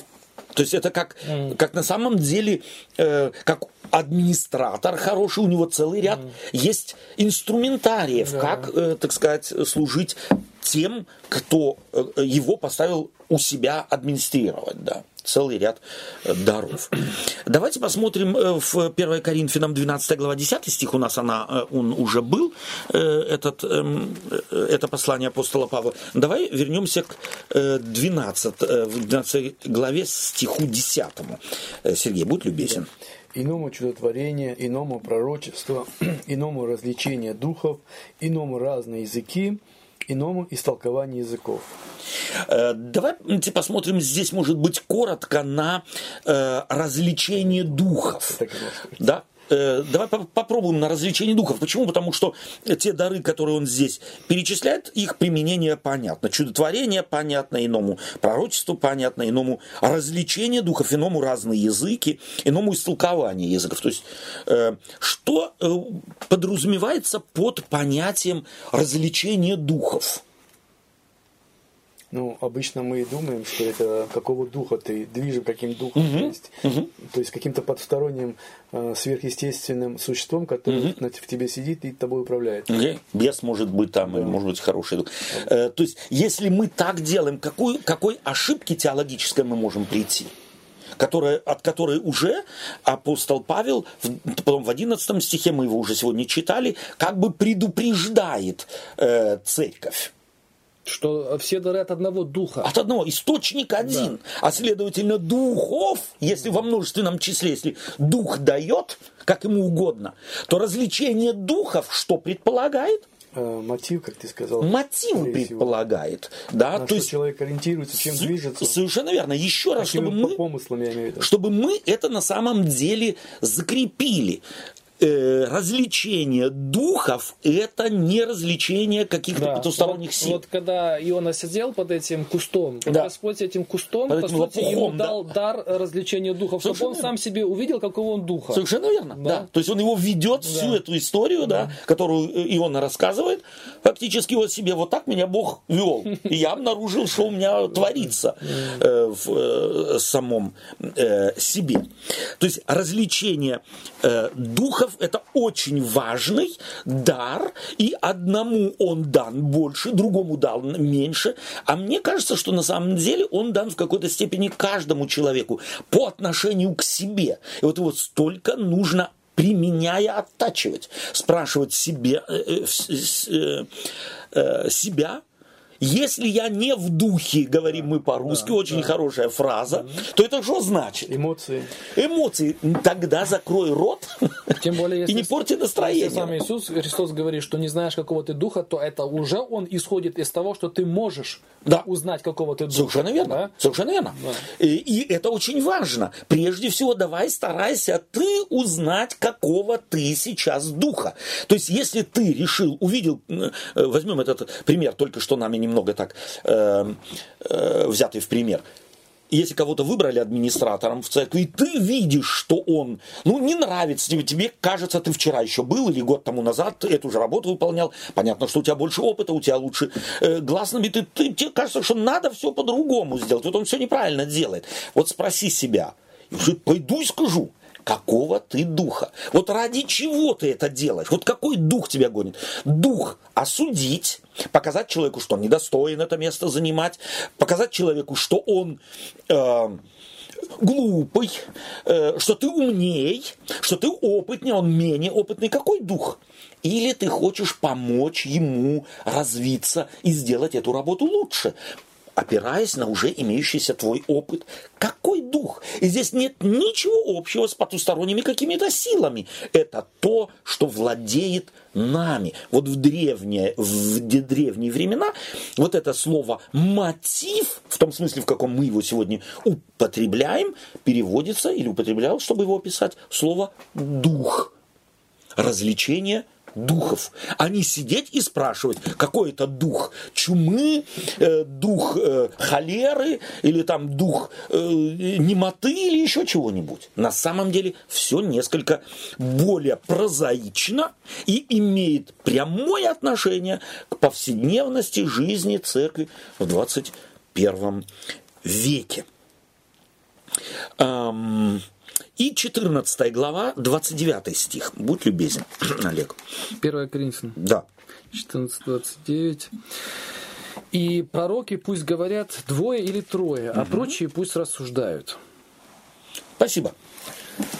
то есть это как, mm. как на самом деле, э, как администратор хороший, у него целый ряд mm. есть инструментариев, yeah. как, э, так сказать, служить тем, кто э, его поставил у себя администрировать, да целый ряд э, даров. Давайте посмотрим э, в 1 Коринфянам 12 глава 10 стих, у нас она, он уже был, этот, эм, это послание апостола Павла. Давай вернемся к 12, 12 главе стиху 10. Сергей, будь любезен иному чудотворение, иному пророчество, иному развлечение духов, иному разные языки, иному истолкование языков. Э, давайте посмотрим здесь, может быть, коротко на э, развлечение духов. Да? Э, давай попробуем на развлечение духов. Почему? Потому что те дары, которые он здесь перечисляет, их применение понятно. Чудотворение понятно, иному пророчеству понятно, иному развлечение духов, иному разные языки, иному истолкование языков. То есть, э, что э, подразумевается под понятием развлечения духов? Ну, обычно мы думаем, что это какого духа ты движем, каким духом, uh-huh. то есть, uh-huh. то есть каким-то подсторонним э, сверхъестественным существом, который uh-huh. в тебе сидит и тобой управляет. Okay. Бес может быть там, да. или может быть хороший дух. Uh-huh. Э, то есть, если мы так делаем, какой, какой ошибки теологической мы можем прийти? которая, от которой уже апостол Павел, потом в 11 стихе, мы его уже сегодня читали, как бы предупреждает э, церковь. Что все дары от одного духа. От одного. Источник один. Да. А следовательно, духов, если во множественном числе, если дух дает, как ему угодно, то развлечение духов что предполагает? Э, мотив, как ты сказал. Мотив предполагает. Да, На то есть человек ориентируется, чем движется. Совершенно верно. Еще раз, чтобы мы, помыслом, я имею в виду. чтобы мы это на самом деле закрепили. Э, развлечение духов – это не развлечение каких-то да. потусторонних сил. Вот когда Иона сидел под этим кустом, да. Господь этим кустом, под по этим сути, лопухом, ему да. дал дар развлечения духов, чтобы он сам себе увидел, какого он духа. Совершенно верно, да. да. То есть он его ведет да. всю эту историю, да. да, которую Иона рассказывает, фактически вот себе вот так меня Бог вел. И я обнаружил, что у меня творится э, в э, самом э, себе. То есть развлечение э, духов – это очень важный дар, и одному он дан больше, другому дал меньше. А мне кажется, что на самом деле он дан в какой-то степени каждому человеку по отношению к себе. И вот его столько нужно применяя, оттачивать, спрашивать себе, э, э, э, себя, если я не в духе, говорим мы по-русски, да, очень да. хорошая фраза, угу. то это что значит? Эмоции. Эмоции. Тогда закрой рот Тем более, если, и не порти настроение. Если сам Иисус Христос говорит, что не знаешь, какого ты духа, то это уже он исходит из того, что ты можешь да. узнать, какого ты духа. Совершенно верно. Да? Совершенно верно. Да. И, и это очень важно. Прежде всего, давай старайся ты узнать, какого ты сейчас духа. То есть, если ты решил, увидел, э, возьмем этот пример, только что нами не немного так э, э, взятый в пример. Если кого-то выбрали администратором в церкви, и ты видишь, что он, ну, не нравится тебе, тебе кажется, ты вчера еще был или год тому назад эту же работу выполнял, понятно, что у тебя больше опыта, у тебя лучше э, гласными, ты, ты, тебе кажется, что надо все по-другому сделать, вот он все неправильно делает. Вот спроси себя, пойду и скажу, какого ты духа. Вот ради чего ты это делаешь? Вот какой дух тебя гонит? Дух осудить, показать человеку, что он недостоин это место занимать, показать человеку, что он... Э, глупый, э, что ты умней, что ты опытнее, он менее опытный. Какой дух? Или ты хочешь помочь ему развиться и сделать эту работу лучше опираясь на уже имеющийся твой опыт. Какой дух? И здесь нет ничего общего с потусторонними какими-то силами. Это то, что владеет нами. Вот в древние, в древние времена вот это слово «мотив», в том смысле, в каком мы его сегодня употребляем, переводится или употреблял, чтобы его описать, слово «дух». Развлечение – духов, а не сидеть и спрашивать, какой это дух чумы, э, дух э, холеры или там дух э, немоты или еще чего-нибудь. На самом деле все несколько более прозаично и имеет прямое отношение к повседневности жизни церкви в 21 веке. Эм, и 14 глава, 29 стих. Будь любезен, Олег. 1 Коринфянам. Да. 14.29. И пророки пусть говорят двое или трое, угу. а прочие пусть рассуждают. Спасибо.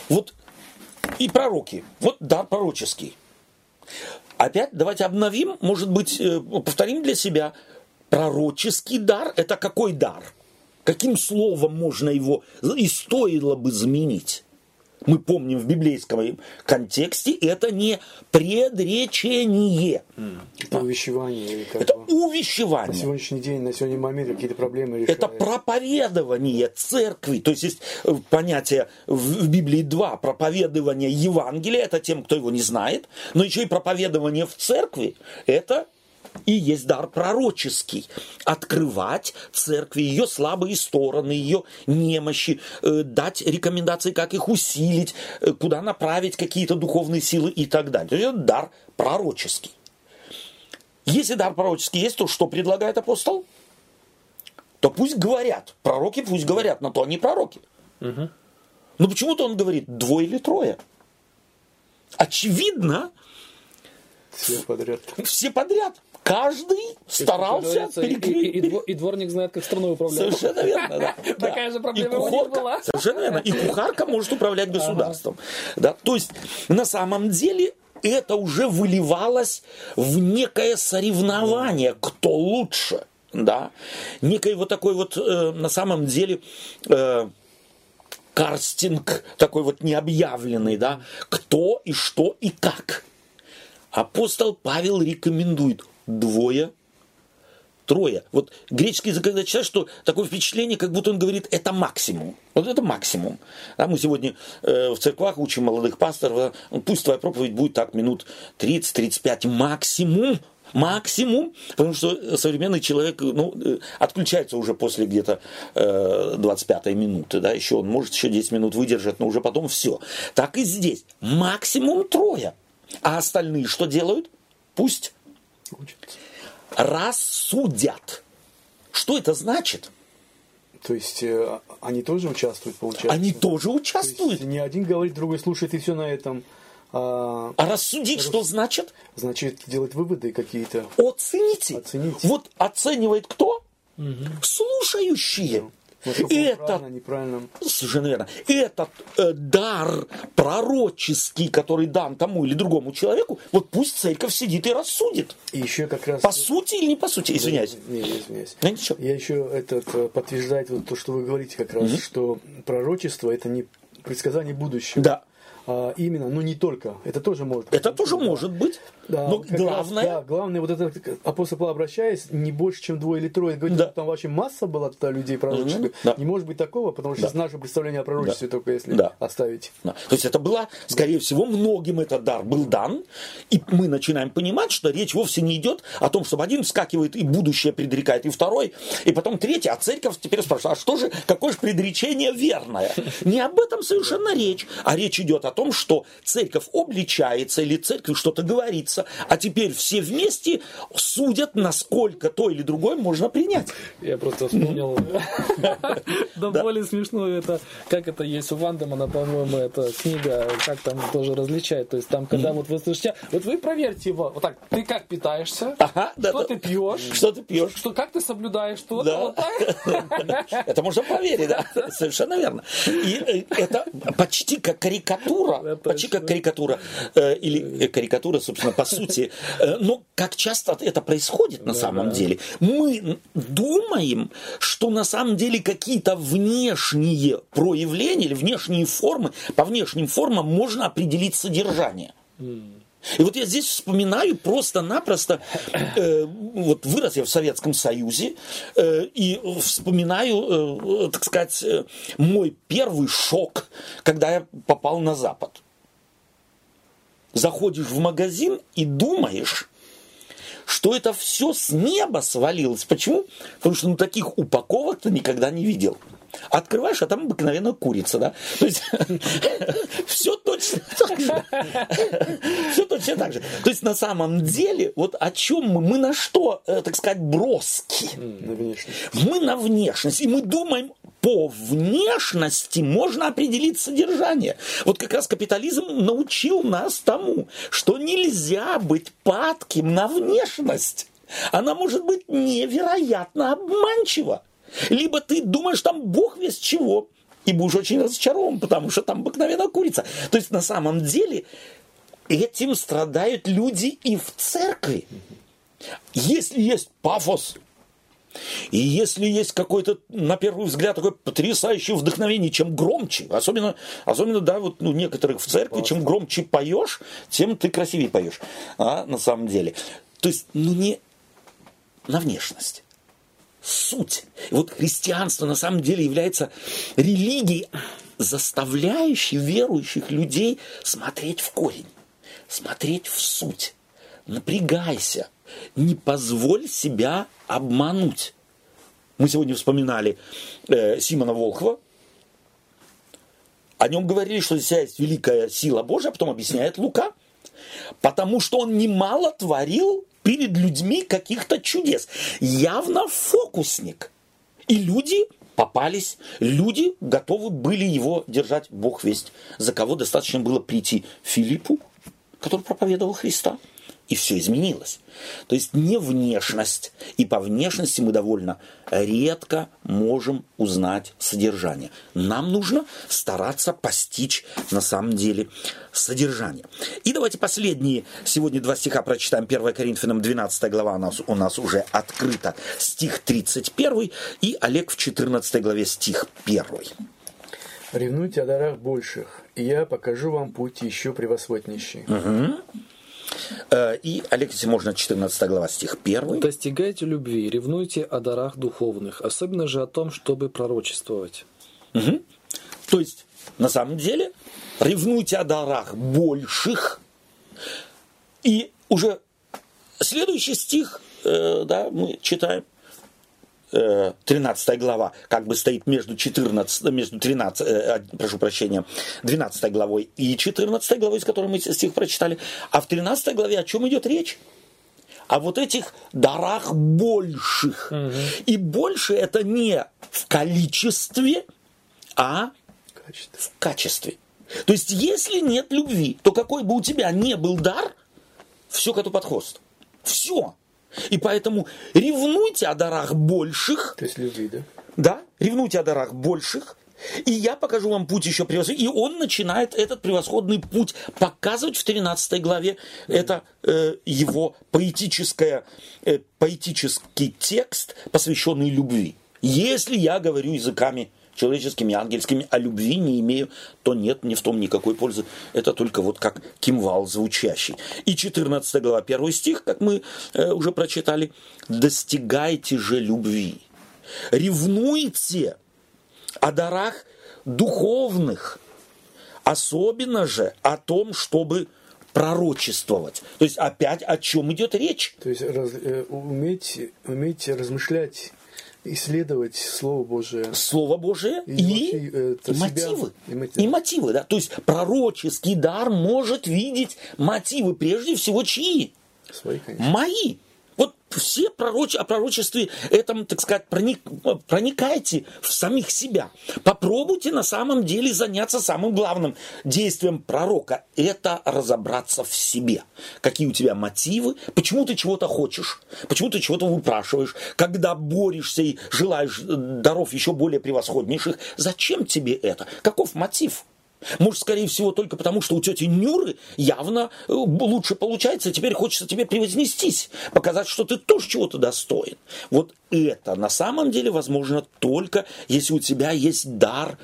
Вот и пророки. Вот да, пророческий. Опять давайте обновим, может быть, э, повторим для себя. Пророческий дар – это какой дар? Каким словом можно его и стоило бы заменить? мы помним в библейском контексте, это не предречение. Это увещевание. Как это бы, увещевание. На сегодняшний день, на сегодняшний момент какие-то проблемы решают. Это проповедование церкви. То есть есть э, понятие в Библии два. Проповедование Евангелия, это тем, кто его не знает. Но еще и проповедование в церкви, это и есть дар пророческий. Открывать церкви, ее слабые стороны, ее немощи, э, дать рекомендации, как их усилить, э, куда направить какие-то духовные силы и так далее. То есть это дар пророческий. Если дар пророческий есть, то что предлагает апостол? То пусть говорят. Пророки пусть говорят, но то они пророки. Угу. Но почему-то он говорит двое или трое. Очевидно, все подряд. Все подряд каждый старался перекрыть. И, и, и, дворник знает, как страной управлять. Совершенно верно, да. Такая же проблема у них была. Совершенно верно. И кухарка может управлять государством. Да? То есть, на самом деле, это уже выливалось в некое соревнование, кто лучше. Да? Некий вот такой вот, э, на самом деле, э, карстинг такой вот необъявленный, да, кто и что и как. Апостол Павел рекомендует двое, трое. Вот греческий язык, когда читаешь, что такое впечатление, как будто он говорит, это максимум. Вот это максимум. Да, мы сегодня э, в церквах учим молодых пасторов, пусть твоя проповедь будет так минут 30-35 максимум, максимум, потому что современный человек ну, э, отключается уже после где-то э, 25 минуты, да, еще он может еще 10 минут выдержать, но уже потом все. Так и здесь. Максимум трое. А остальные что делают? Пусть Учатся. рассудят. Что это значит? То есть э, они тоже участвуют, получается? Они тоже участвуют. То не один говорит, другой слушает, и все на этом. А, а рассудить рас... что значит? Значит, делать выводы какие-то. Оцените. Оцените. Вот оценивает кто? Угу. Слушающие. Да. Вот этот, неправильно. Совершенно верно. Этот э, дар пророческий, который дан тому или другому человеку, вот пусть церковь сидит и рассудит. И еще как раз... По сути или не по сути? Извиняюсь. Не, не извиняюсь. Да, ничего. Я еще этот, э, подтверждает вот то, что вы говорите как раз, угу. что пророчество это не предсказание будущего. Да а, именно, но не только. Это тоже может быть. Это тоже может быть. Да, но главное... Раз, да, главное, вот это апостол Павел обращаясь, не больше, чем двое или трое. Говорит, да. там вообще масса была туда людей пророческих. Да. Не может быть такого, потому что да. наше представление о пророчестве да. только если да. оставить. Да. То есть это было, скорее всего, многим этот дар был дан, и мы начинаем понимать, что речь вовсе не идет о том, чтобы один вскакивает и будущее предрекает, и второй, и потом третий, а церковь теперь спрашивает, а что же, какое же предречение верное? Не об этом совершенно речь, а речь идет о том, что церковь обличается или церковь что-то говорится, а теперь все вместе судят, насколько то или другое можно принять. Я просто вспомнил, да более смешно это, как это есть у Вандемана, по-моему, это книга, как там тоже различать, то есть там, когда вот вы слышите, вот вы проверьте его, вот так, ты как питаешься, что ты пьешь, что ты пьешь, что как ты соблюдаешь что-то, Это можно проверить, да, совершенно верно. И э, это почти как карикатура почти как карикатура, э, или э, карикатура, собственно, по сути. Э, но как часто это происходит на самом деле? Мы думаем, что на самом деле какие-то внешние проявления или внешние формы, по внешним формам можно определить содержание. И вот я здесь вспоминаю просто-напросто, э, вот вырос я в Советском Союзе, э, и вспоминаю, э, так сказать, мой первый шок, когда я попал на Запад заходишь в магазин и думаешь, что это все с неба свалилось. Почему? Потому что ну, таких упаковок ты никогда не видел. Открываешь, а там обыкновенно курица, да? То есть все точно так же. Все точно так же. То есть на самом деле, вот о чем мы, мы на что, э, так сказать, броски? Мы на внешность. И мы думаем, по внешности можно определить содержание. Вот как раз капитализм научил нас тому, что нельзя быть падким на внешность. Она может быть невероятно обманчива. Либо ты думаешь, там Бог весь чего, и будешь очень разочарован, потому что там обыкновенная курица. То есть на самом деле этим страдают люди и в церкви. Если есть пафос, и если есть какой-то, на первый взгляд, такой потрясающий вдохновение, чем громче, особенно, особенно да, вот ну, некоторых в церкви, чем громче поешь, тем ты красивее поешь, а, на самом деле. То есть, ну не на внешность суть. И вот христианство на самом деле является религией, заставляющей верующих людей смотреть в корень, смотреть в суть. Напрягайся, не позволь себя обмануть. Мы сегодня вспоминали э, Симона Волхова. О нем говорили, что здесь есть великая сила Божия, а потом объясняет Лука. Потому что он немало творил перед людьми каких-то чудес. Явно фокусник. И люди попались, люди готовы были его держать, Бог весть, за кого достаточно было прийти Филиппу, который проповедовал Христа – и все изменилось. То есть не внешность, и по внешности мы довольно редко можем узнать содержание. Нам нужно стараться постичь на самом деле содержание. И давайте последние сегодня два стиха прочитаем. 1 Коринфянам 12 глава у нас, у нас уже открыта. Стих 31 и Олег в 14 главе стих 1. Ревнуйте о дарах больших, и я покажу вам путь еще превосходнейший. Угу. Э, и, Олег, если можно, 14 глава, стих 1. «Достигайте любви, ревнуйте о дарах духовных, особенно же о том, чтобы пророчествовать». Угу. То есть, на самом деле, ревнуйте о дарах больших. И уже следующий стих, э, да, мы читаем, 13 э, глава как бы стоит между 14, между 13, э, прошу прощения, 12 главой и 14 главой, из которой мы стих прочитали. А в 13 главе о чем идет речь? О вот этих дарах больших. Угу. И больше это не в количестве, а Качество. в качестве. То есть, если нет любви, то какой бы у тебя ни был дар, все коту под хвост. Все. И поэтому ревнуйте о дарах больших. То есть любви, да? Да, ревнуйте о дарах больших. И я покажу вам путь еще превосходный. И он начинает этот превосходный путь показывать в 13 главе. Это э, его поэтическое, э, поэтический текст, посвященный любви. Если я говорю языками человеческими, ангельскими, а любви не имею, то нет ни в том никакой пользы. Это только вот как кимвал звучащий. И 14 глава, первый стих, как мы э, уже прочитали, «Достигайте же любви, ревнуйте о дарах духовных, особенно же о том, чтобы пророчествовать. То есть опять о чем идет речь? То есть раз, э, уметь, уметь размышлять исследовать Слово Божие. Слово Божие и, и, э, и мотивы. И мотивы. и мотивы, да. То есть пророческий дар может видеть мотивы, прежде всего, чьи? Свои, конечно. Мои. Все пророч... о пророчестве этом, так сказать, проник... проникайте в самих себя. Попробуйте на самом деле заняться самым главным действием пророка. Это разобраться в себе. Какие у тебя мотивы, почему ты чего-то хочешь, почему ты чего-то выпрашиваешь, когда борешься и желаешь даров еще более превосходнейших. Зачем тебе это? Каков мотив? Может, скорее всего, только потому, что у тети Нюры явно э, лучше получается, теперь хочется тебе превознестись, показать, что ты тоже чего-то достоин. Вот это на самом деле возможно только, если у тебя есть дар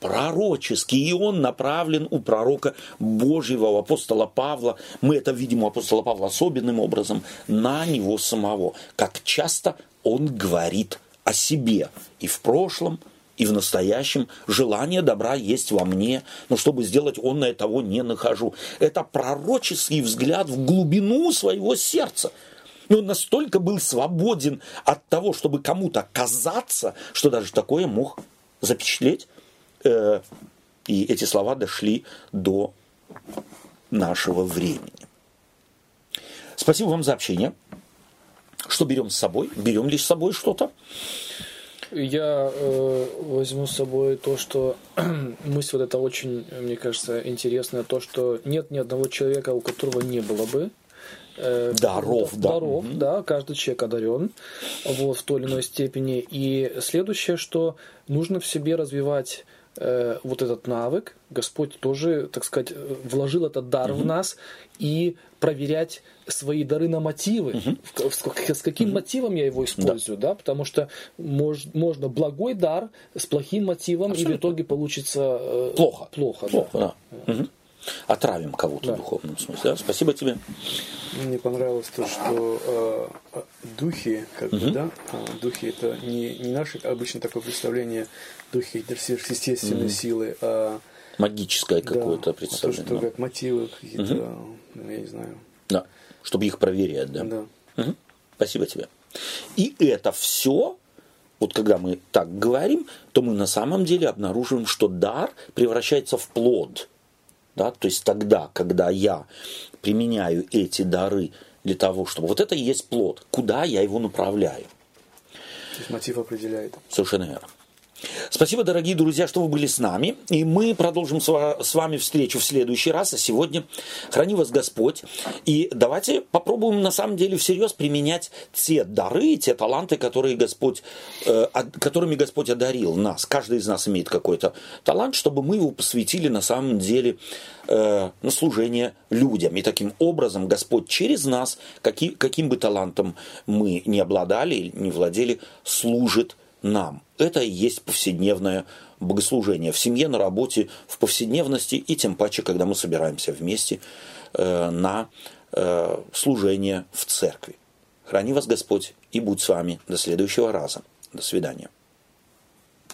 пророческий, и он направлен у пророка Божьего, у апостола Павла. Мы это видим у апостола Павла особенным образом, на него самого. Как часто он говорит о себе и в прошлом, и в настоящем желание добра есть во мне, но чтобы сделать он на того не нахожу. Это пророческий взгляд в глубину своего сердца. И он настолько был свободен от того, чтобы кому-то казаться, что даже такое мог запечатлеть. Э, и эти слова дошли до нашего времени. Спасибо вам за общение. Что берем с собой? Берем ли с собой что-то? Я э, возьму с собой то, что мысль вот эта очень, мне кажется, интересная, то, что нет ни одного человека, у которого не было бы э, даров, да. даров, mm-hmm. да, каждый человек одарен вот, в той или иной степени. И следующее, что нужно в себе развивать э, вот этот навык, Господь тоже, так сказать, вложил этот дар mm-hmm. в нас, и проверять свои дары на мотивы, mm-hmm. с, с каким mm-hmm. мотивом я его использую, да, да? потому что мож, можно благой дар с плохим мотивом, Абсолютно. и в итоге получится э, плохо. Плохо, плохо да. да. Угу. Отравим кого-то да. в духовном смысле. Да? Спасибо тебе. Мне понравилось то, что э, духи, как угу. бы, да, а, духи это не, не наше обычно такое представление духи сверхъестественной угу. силы, а магическое какое-то представление. То, что как мотивы какие-то, угу. я не знаю. Да, чтобы их проверять, да. Да. Угу. Спасибо тебе. И это все, вот когда мы так говорим, то мы на самом деле обнаруживаем, что дар превращается в плод. Да? То есть тогда, когда я применяю эти дары для того, чтобы... Вот это и есть плод. Куда я его направляю? То есть мотив определяет. Совершенно верно. Спасибо, дорогие друзья, что вы были с нами. И мы продолжим с вами встречу в следующий раз. А сегодня храни вас Господь. И давайте попробуем на самом деле всерьез применять те дары, те таланты, которые Господь, э, которыми Господь одарил нас. Каждый из нас имеет какой-то талант, чтобы мы его посвятили на самом деле э, на служение людям. И таким образом Господь через нас, каким, бы талантом мы не обладали не владели, служит нам. Это и есть повседневное богослужение в семье, на работе, в повседневности и тем паче, когда мы собираемся вместе э, на э, служения в церкви. Храни вас Господь и будь с вами до следующего раза. До свидания.